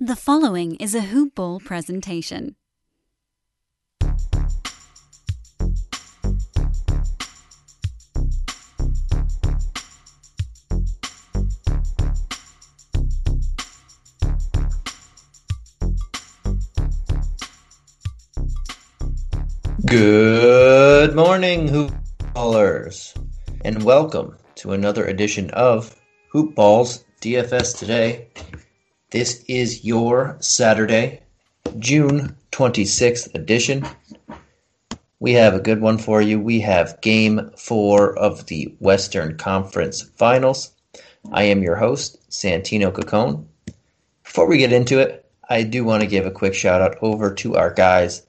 The following is a Hoop Ball presentation. Good morning, Hoop Ballers, and welcome to another edition of Hoop Balls DFS Today. This is your Saturday, June 26th edition. We have a good one for you. We have game four of the Western Conference Finals. I am your host, Santino Caccone. Before we get into it, I do want to give a quick shout out over to our guys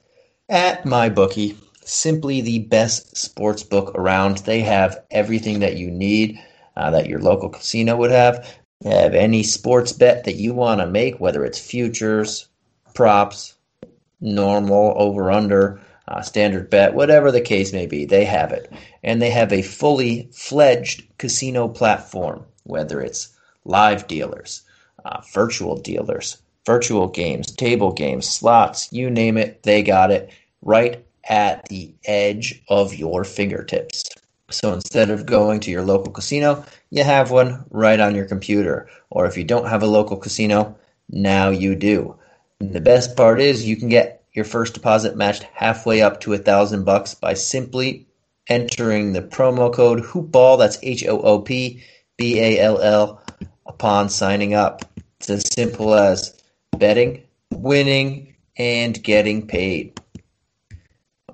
at MyBookie. Simply the best sports book around. They have everything that you need uh, that your local casino would have have any sports bet that you want to make, whether it's futures, props, normal, over under, uh, standard bet, whatever the case may be, they have it. And they have a fully fledged casino platform, whether it's live dealers, uh, virtual dealers, virtual games, table games, slots, you name it, they got it right at the edge of your fingertips. So instead of going to your local casino, you have one right on your computer. Or if you don't have a local casino, now you do. And the best part is you can get your first deposit matched halfway up to a thousand bucks by simply entering the promo code hoopball that's h-o-o-p b-a-l-l upon signing up it's as simple as betting winning and getting paid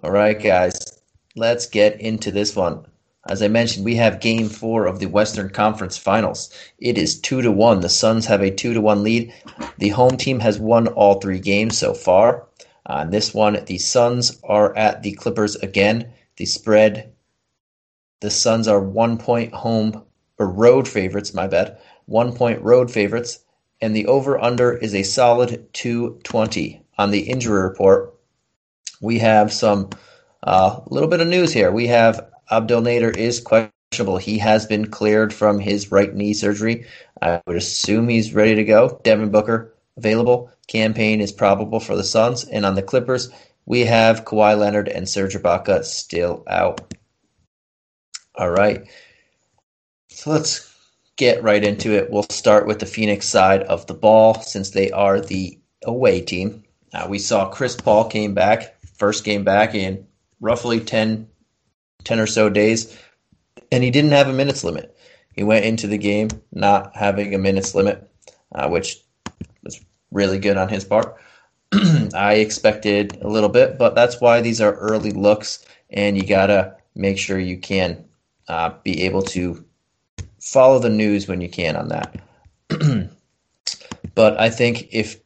all right guys let's get into this one as I mentioned, we have game four of the Western Conference Finals. It is two to one. The Suns have a two to one lead. The home team has won all three games so far. On uh, this one, the Suns are at the Clippers again. The spread, the Suns are one point home or road favorites. My bad, one point road favorites, and the over under is a solid two twenty. On the injury report, we have some a uh, little bit of news here. We have Abdel Nader is questionable. He has been cleared from his right knee surgery. I would assume he's ready to go. Devin Booker available. Cam Payne is probable for the Suns. And on the Clippers, we have Kawhi Leonard and Serge Ibaka still out. All right. So let's get right into it. We'll start with the Phoenix side of the ball since they are the away team. Uh, we saw Chris Paul came back, first game back in roughly 10 10 or so days, and he didn't have a minutes limit. He went into the game not having a minutes limit, uh, which was really good on his part. I expected a little bit, but that's why these are early looks, and you gotta make sure you can uh, be able to follow the news when you can on that. but I think if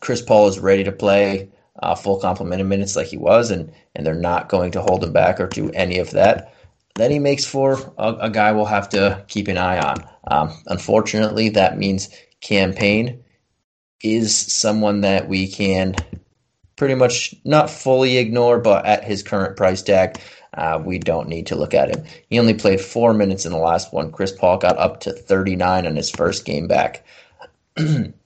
Chris Paul is ready to play uh, full complement of minutes like he was, and and they're not going to hold him back or do any of that, then he makes for a, a guy we'll have to keep an eye on. Um, unfortunately, that means Cam Payne is someone that we can pretty much not fully ignore, but at his current price tag, uh, we don't need to look at him. He only played four minutes in the last one. Chris Paul got up to 39 in his first game back.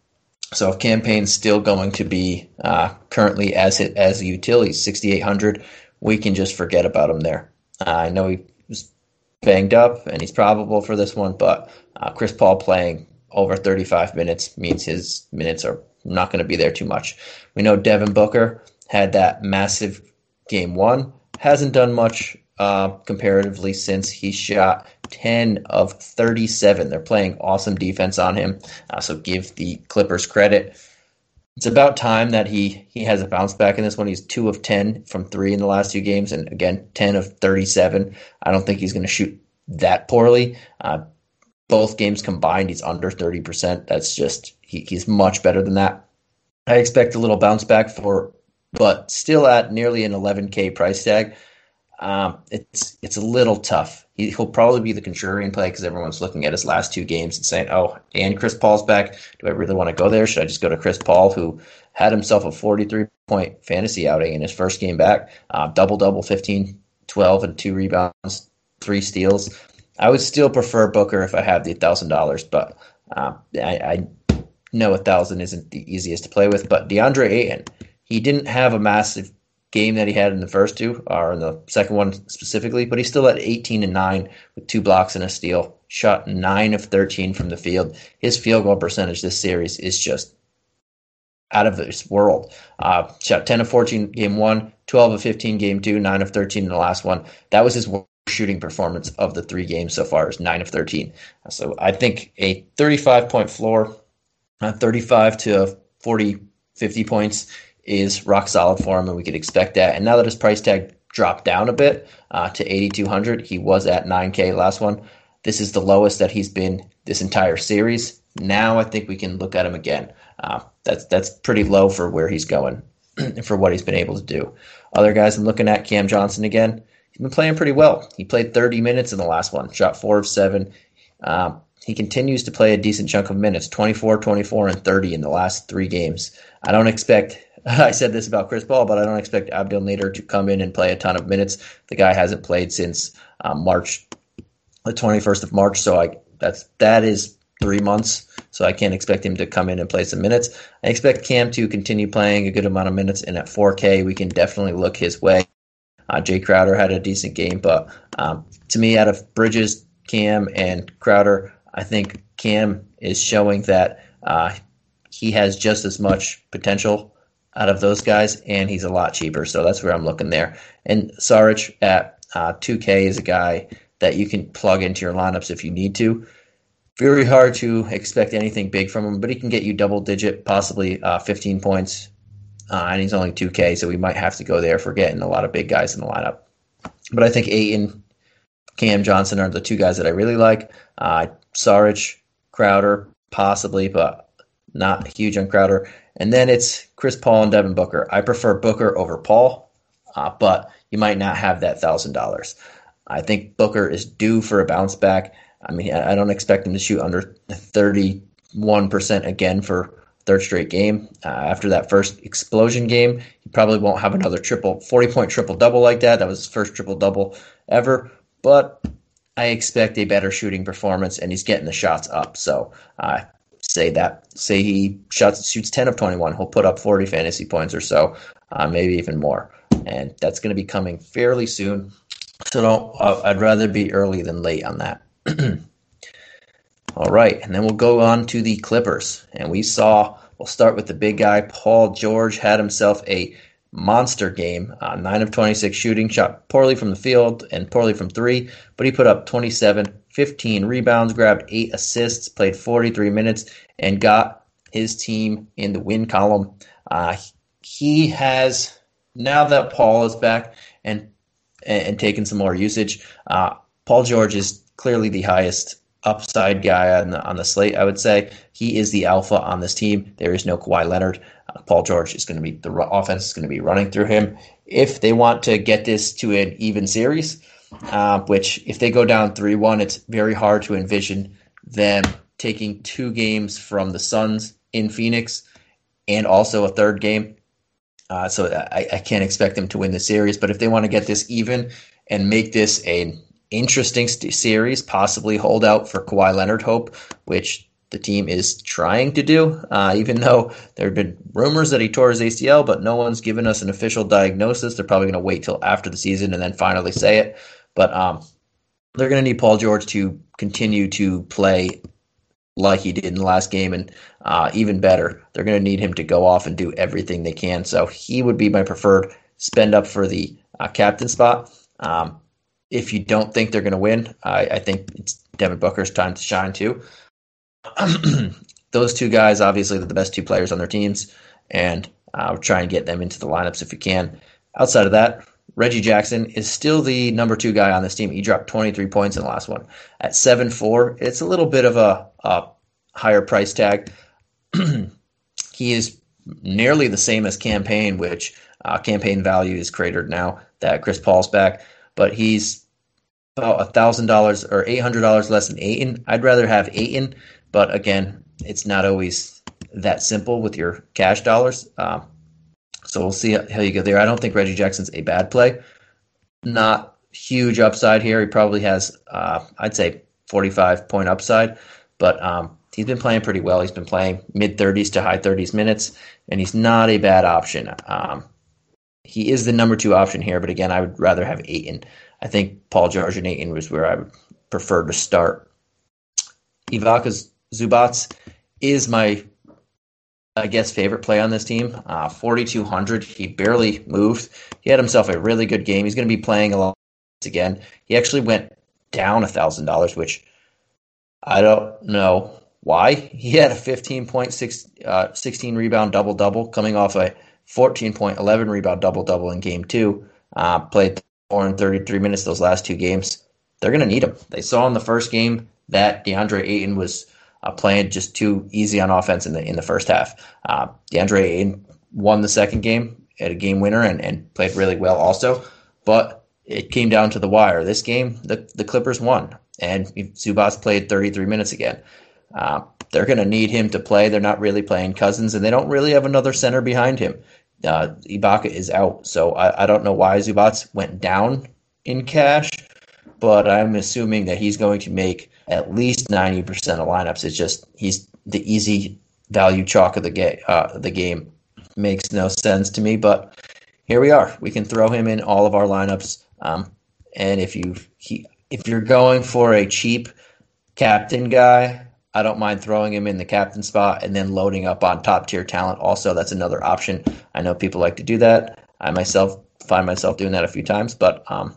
So if Cam Payne's still going to be uh, currently as it, as a utility, 6,800, we can just forget about him there. Uh, I know he was banged up and he's probable for this one, but uh, Chris Paul playing over 35 minutes means his minutes are not going to be there too much. We know Devin Booker had that massive game one, hasn't done much uh, comparatively since he shot 10 of 37. They're playing awesome defense on him, uh, so give the Clippers credit. It's about time that he he has a bounce back in this one. He's two of 10 from three in the last two games, and again 10 of 37. I don't think he's going to shoot that poorly. Uh, both games combined, he's under 30%. That's just he, he's much better than that. I expect a little bounce back for, but still at nearly an 11k price tag. Um, it's it's a little tough. He, will probably be the contrarian play because everyone's looking at his last two games and saying, "Oh, and Chris Paul's back. Do I really want to go there? Should I just go to Chris Paul, who had himself a 43 point fantasy outing in his first game back, uh, double double, 15, 12, and two rebounds, three steals. I would still prefer Booker if I had the thousand dollars, but uh, I, I know a thousand isn't the easiest to play with, but DeAndre Ayton, he didn't have a massive game that he had in the first two, or in the second one specifically, but he's still at 18 and 9 with two blocks and a steal. Shot 9 of 13 from the field. His field goal percentage this series is just out of this world. Uh, shot 10 of 14 game one, 12 of 15 game two, 9 of 13 in the last one. That was his shooting performance of the three games so far, is 9 of 13. So I think a 35 point floor, uh, 35 to 40, 50 points is rock solid for him, and we could expect that. And now that his price tag dropped down a bit uh, to 8,200, he was at 9K last one. This is the lowest that he's been this entire series. Now I think we can look at him again. Uh, that's that's pretty low for where he's going, and for what he's been able to do. Other guys I'm looking at, Cam Johnson again. He's been playing pretty well. He played 30 minutes in the last one, shot four of seven. Um, he continues to play a decent chunk of minutes 24, 24, and 30 in the last three games. I don't expect I said this about Chris Paul, but I don't expect Abdel Nader to come in and play a ton of minutes. The guy hasn't played since um, March, the 21st of March. So I that's that is three months. So I can't expect him to come in and play some minutes. I expect Cam to continue playing a good amount of minutes, and at 4K, we can definitely look his way. Uh, Jae Crowder had a decent game, but um, to me, out of Bridges, Cam, and Crowder, I think Cam is showing that uh, he has just as much potential out of those guys, and he's a lot cheaper. So that's where I'm looking there. And Saric at uh, 2K is a guy that you can plug into your lineups if you need to. Very hard to expect anything big from him, but he can get you double digit, possibly uh, 15 points. Uh, and he's only 2K, so we might have to go there for getting a lot of big guys in the lineup. But I think Ayton, Cam Johnson are the two guys that I really like. Uh, Saric, Crowder, possibly, but not huge on Crowder. And then it's Chris Paul and Devin Booker. I prefer Booker over Paul, uh, but you might not have that thousand dollars. I think Booker is due for a bounce back. I mean, I don't expect him to shoot under 31% again for third straight game. Uh, after that first explosion game, he probably won't have another triple, 40 point triple double like that. That was his first triple double ever. But I expect a better shooting performance, and he's getting the shots up. So uh, say that say he shots shoots 10 of 21 he'll put up 40 fantasy points or so uh, maybe even more. And that's going to be coming fairly soon. So uh, i'd rather be early than late on that. All right and then we'll go on to the clippers. And we saw we'll start with the big guy paul george had himself a monster game. Uh, 9 of 26 shooting, shot poorly from the field and poorly from three, but he put up 27, 15 rebounds, grabbed 8 assists, played 43 minutes, and got his team in the win column. Uh, he has, now that Paul is back and and, and taken some more usage, uh, Paul George is clearly the highest upside guy on the, on the slate, I would say. He is the alpha on this team. There is no Kawhi Leonard. Paul George is going to be the offense is going to be running through him. If they want to get this to an even series, uh, which if they go down three one, it's very hard to envision them taking two games from the Suns in Phoenix and also a third game. Uh, so I, I, can't expect them to win the series. But if they want to get this even and make this an interesting st- series, possibly hold out for Kawhi Leonard hope, which the team is trying to do, uh, even though there have been rumors that he tore his ACL, but no one's given us an official diagnosis. They're probably going to wait till after the season and then finally say it. But um, they're going to need Paul George to continue to play like he did in the last game, and uh, even better, they're going to need him to go off and do everything they can. So he would be my preferred spend up for the uh, captain spot. Um, if you don't think they're going to win, I, I think it's Devin Booker's time to shine too. those two guys, obviously, they're the best two players on their teams, and uh, try and get them into the lineups if you can. Outside of that, Reggie Jackson is still the number two guy on this team. He dropped 23 points in the last one. At 7 4, it's a little bit of a, a higher price tag. he is nearly the same as Cam Payne, which uh, Cam Payne value is cratered now that Chris Paul's back, but he's about $1,000 or $800 less than Ayton. I'd rather have Ayton but again, it's not always that simple with your cash dollars. Um, so we'll see how you go there. I don't think Reggie Jackson's a bad play. Not huge upside here. He probably has, uh, I'd say, 45 point upside, but um, he's been playing pretty well. He's been playing mid 30s to high 30s minutes, and he's not a bad option. Um, he is the number two option here, but again, I would rather have Ayton. I think Paul George and Ayton was where I would prefer to start. Ivica Zubac is my, I guess, favorite play on this team. Uh, 4,200. He barely moved. He had himself a really good game. He's going to be playing a lot again. He actually went down $1,000, which I don't know why. He had a 15.6, uh, 16 rebound double double coming off a 14.11 rebound double double in game two. Uh, played 433 minutes those last two games. They're going to need him. They saw in the first game that DeAndre Ayton was uh, playing just too easy on offense in the in the first half. Uh, DeAndre Ayton won the second game at a game winner and, and played really well also, but it came down to the wire. This game, the, the Clippers won, and Zubac played 33 minutes again. Uh, they're going to need him to play. They're not really playing Cousins, and they don't really have another center behind him. Uh, Ibaka is out, so I, I don't know why Zubac went down in cash, but I'm assuming that he's going to make at least 90% of lineups. It's just he's the easy value chalk of the, ga- uh, the game. Makes no sense to me, but here we are. We can throw him in all of our lineups. Um, and if you if you're going for a cheap captain guy, I don't mind throwing him in the captain spot and then loading up on top tier talent. Also, that's another option. I know people like to do that. I myself find myself doing that a few times, but um,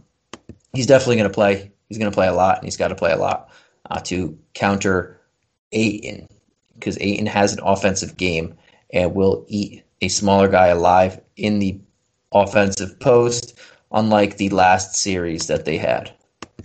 he's definitely going to play. He's going to play a lot, and he's got to play a lot uh, to counter Ayton because Ayton has an offensive game and will eat a smaller guy alive in the offensive post, unlike the last series that they had.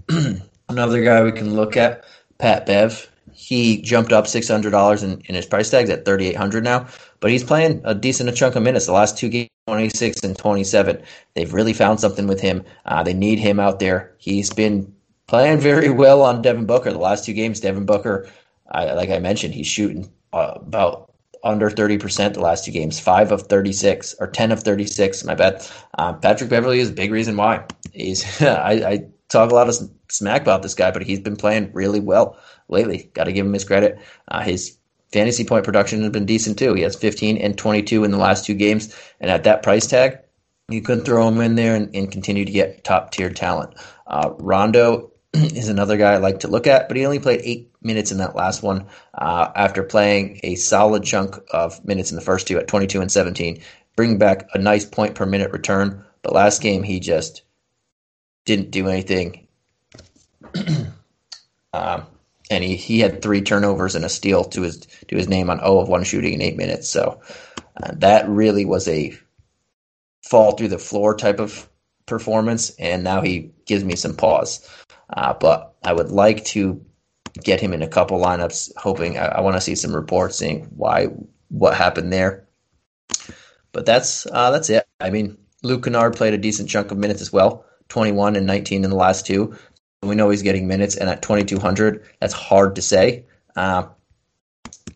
Another guy we can look at, Pat Bev. He jumped up six hundred dollars in, in his price tags at thirty eight hundred now, but he's playing a decent chunk of minutes. The last two games, twenty six and twenty seven. They've really found something with him. Uh, they need him out there. He's been playing very well on Devin Booker. The last two games, Devin Booker, I, like I mentioned, he's shooting uh, about under 30% the last two games, 5 of 36, or 10 of 36, my bad. Uh, Patrick Beverley is a big reason why. He's I, I, talk a lot of smack about this guy, but he's been playing really well lately. Got to give him his credit. Uh, his fantasy point production has been decent too. He has 15 and 22 in the last two games, and at that price tag, you could throw him in there and, and continue to get top tier talent. Uh, Rondo is another guy I like to look at, but he only played eight minutes in that last one uh, after playing a solid chunk of minutes in the first two at 22 and 17, bringing back a nice point per minute return. But last game, he just didn't do anything. um, and he, he had three turnovers and a steal to his to his name on 0 of 1 shooting in eight minutes. So uh, that really was a fall through the floor type of performance, and now he gives me some pause. Uh, but I would like to get him in a couple lineups, hoping I, I want to see some reports seeing why what happened there. But that's uh, that's it. I mean, Luke Kennard played a decent chunk of minutes as well, 21 and 19 in the last two. We know he's getting minutes, and at 2200, that's hard to say. Uh,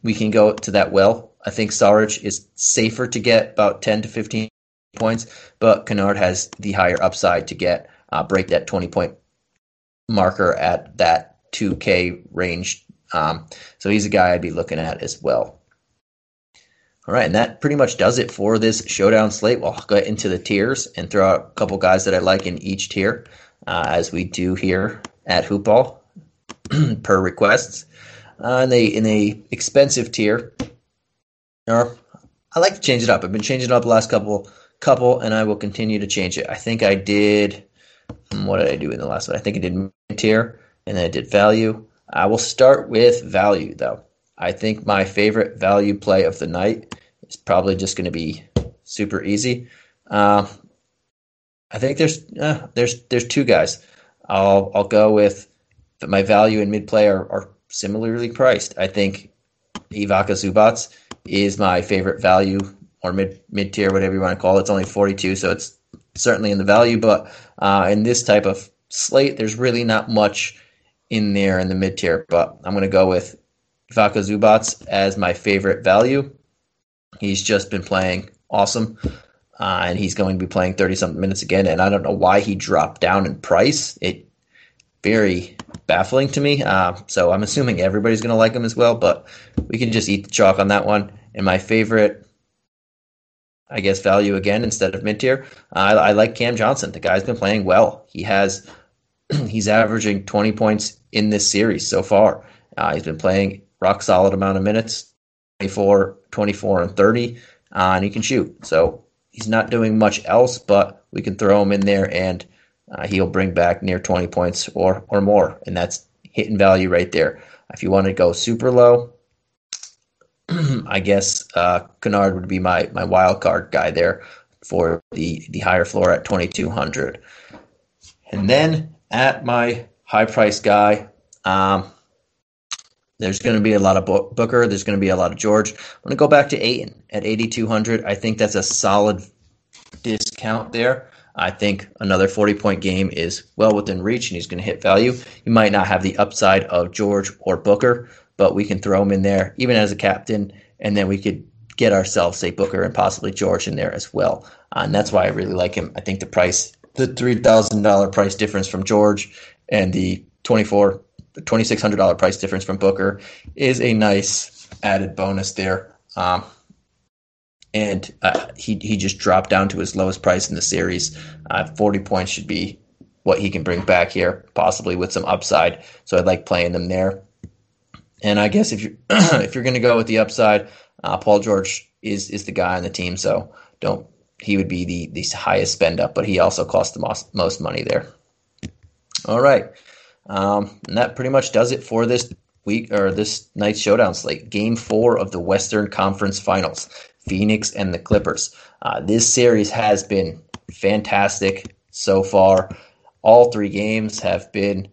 we can go to that well. I think Saric is safer to get about 10 to 15 points, but Kennard has the higher upside to get uh, break that 20 point marker at that 2K range. Um, so he's a guy I'd be looking at as well. All right, and that pretty much does it for this showdown slate. We'll get into the tiers and throw out a couple guys that I like in each tier, uh, as we do here at Hoopball per requests. Uh, in the in the expensive tier, or I like to change it up. I've been changing it up the last couple couple, and I will continue to change it. I think I did. Hmm, what did I do in the last one? I think I did tier, and then I did value. I will start with value, though. I think my favorite value play of the night is probably just going to be super easy. Uh, I think there's uh, there's there's two guys. I'll I'll go with my value and mid play are, are similarly priced. I think Ivica Zubac is my favorite value or mid mid tier, whatever you want to call it. It's only 42, so it's certainly in the value. But uh, in this type of slate, there's really not much in there in the mid tier. But I'm going to go with Ivica Zubac as my favorite value. He's just been playing awesome. Uh, and he's going to be playing 30 something minutes again. And I don't know why he dropped down in price. It very baffling to me. Uh, so I'm assuming everybody's going to like him as well, but we can just eat the chalk on that one. And my favorite, I guess, value again instead of mid tier, uh, I, I, like Cam Johnson. The guy's been playing well. He has, he's averaging 20 points in this series so far. Uh, he's been playing rock solid amount of minutes, 24, 24 and 30, uh, and he can shoot. So he's not doing much else, but we can throw him in there and uh, he'll bring back near 20 points or, or more. And that's hitting value right there. If you want to go super low, I guess uh, Kennard would be my, my wild card guy there for the, the higher floor at 2200 And then at my high price guy, um, there's going to be a lot of Booker. There's going to be a lot of George. I'm going to go back to Ayton at 8,200. I think that's a solid discount there. I think another 40 point game is well within reach and he's going to hit value. You might not have the upside of George or Booker, but we can throw him in there even as a captain, and then we could get ourselves, say, Booker and possibly George in there as well. Uh, and that's why I really like him. I think the price, the $3,000 price difference from George and the 24 $2,600 price difference from Booker is a nice added bonus there. Um, and uh, he he just dropped down to his lowest price in the series. Uh, Forty points should be what he can bring back here, possibly with some upside. So I like playing them there. And I guess if you if you're going to go with the upside, uh, Paul George is is the guy on the team. So don't he would be the the highest spend up, but he also costs the most most money there. All right, um, and that pretty much does it for this week or this night's showdown slate. Game four of the Western Conference Finals. Phoenix and the Clippers. Uh, this series has been fantastic so far. All three games have been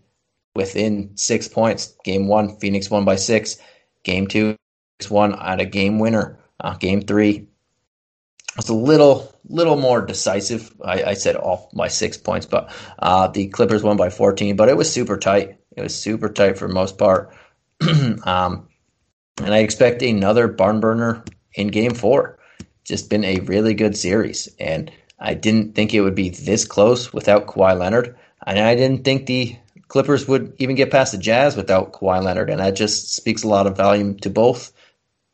within six points. Game one, Phoenix won by six. Game two, Phoenix won at a game winner. Uh, game three was a little little more decisive. I, I said all my six points, but uh, the Clippers won by 14. But it was super tight. It was super tight for most part. um, and I expect another barn burner in game four. Just been a really good series. And I didn't think it would be this close without Kawhi Leonard. And I didn't think the Clippers would even get past the Jazz without Kawhi Leonard. And that just speaks a lot of volume to both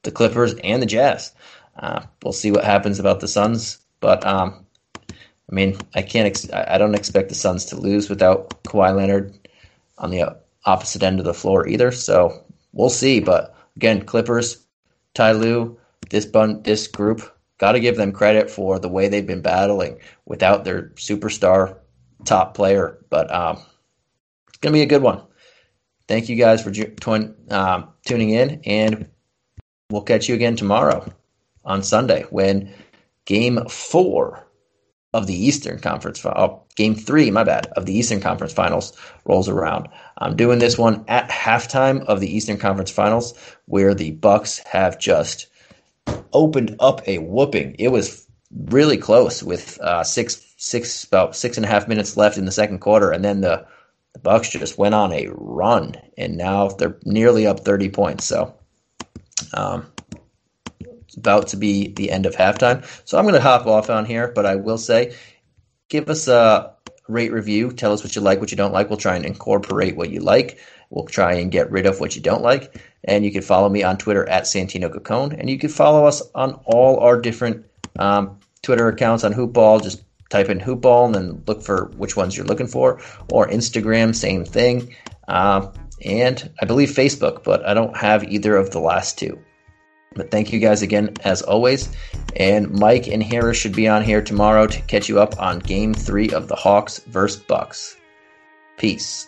the Clippers and the Jazz. Uh, we'll see what happens about the Suns. But um, I mean, I can't. Ex- I don't expect the Suns to lose without Kawhi Leonard on the opposite end of the floor either. So we'll see. But again, Clippers, Ty Lue, this bun this group got to give them credit for the way they've been battling without their superstar top player. But um, it's gonna be a good one. Thank you guys for ju- um, tuning in, and we'll catch you again tomorrow on Sunday when Game Four of the Eastern Conference, oh, Game Three, my bad, of the Eastern Conference Finals rolls around. I'm doing this one at halftime of the Eastern Conference Finals, where the Bucks have just opened up a whooping. It was really close with uh, six six about six and a half minutes left in the second quarter, and then the the Bucks just went on a run, and now they're nearly up thirty points. So, um, about to be the end of halftime. So I'm going to hop off on here, but I will say, give us a rate review. Tell us what you like, what you don't like. We'll try and incorporate what you like. We'll try and get rid of what you don't like. And you can follow me on Twitter at Santino Caccone. And you can follow us on all our different um, Twitter accounts on Hoopball. Just type in Hoopball and then look for which ones you're looking for. Or Instagram, same thing. Uh, and I believe Facebook, but I don't have either of the last two. But thank you guys again, as always. And Mike and Harris should be on here tomorrow to catch you up on game three of the Hawks versus Bucks. Peace.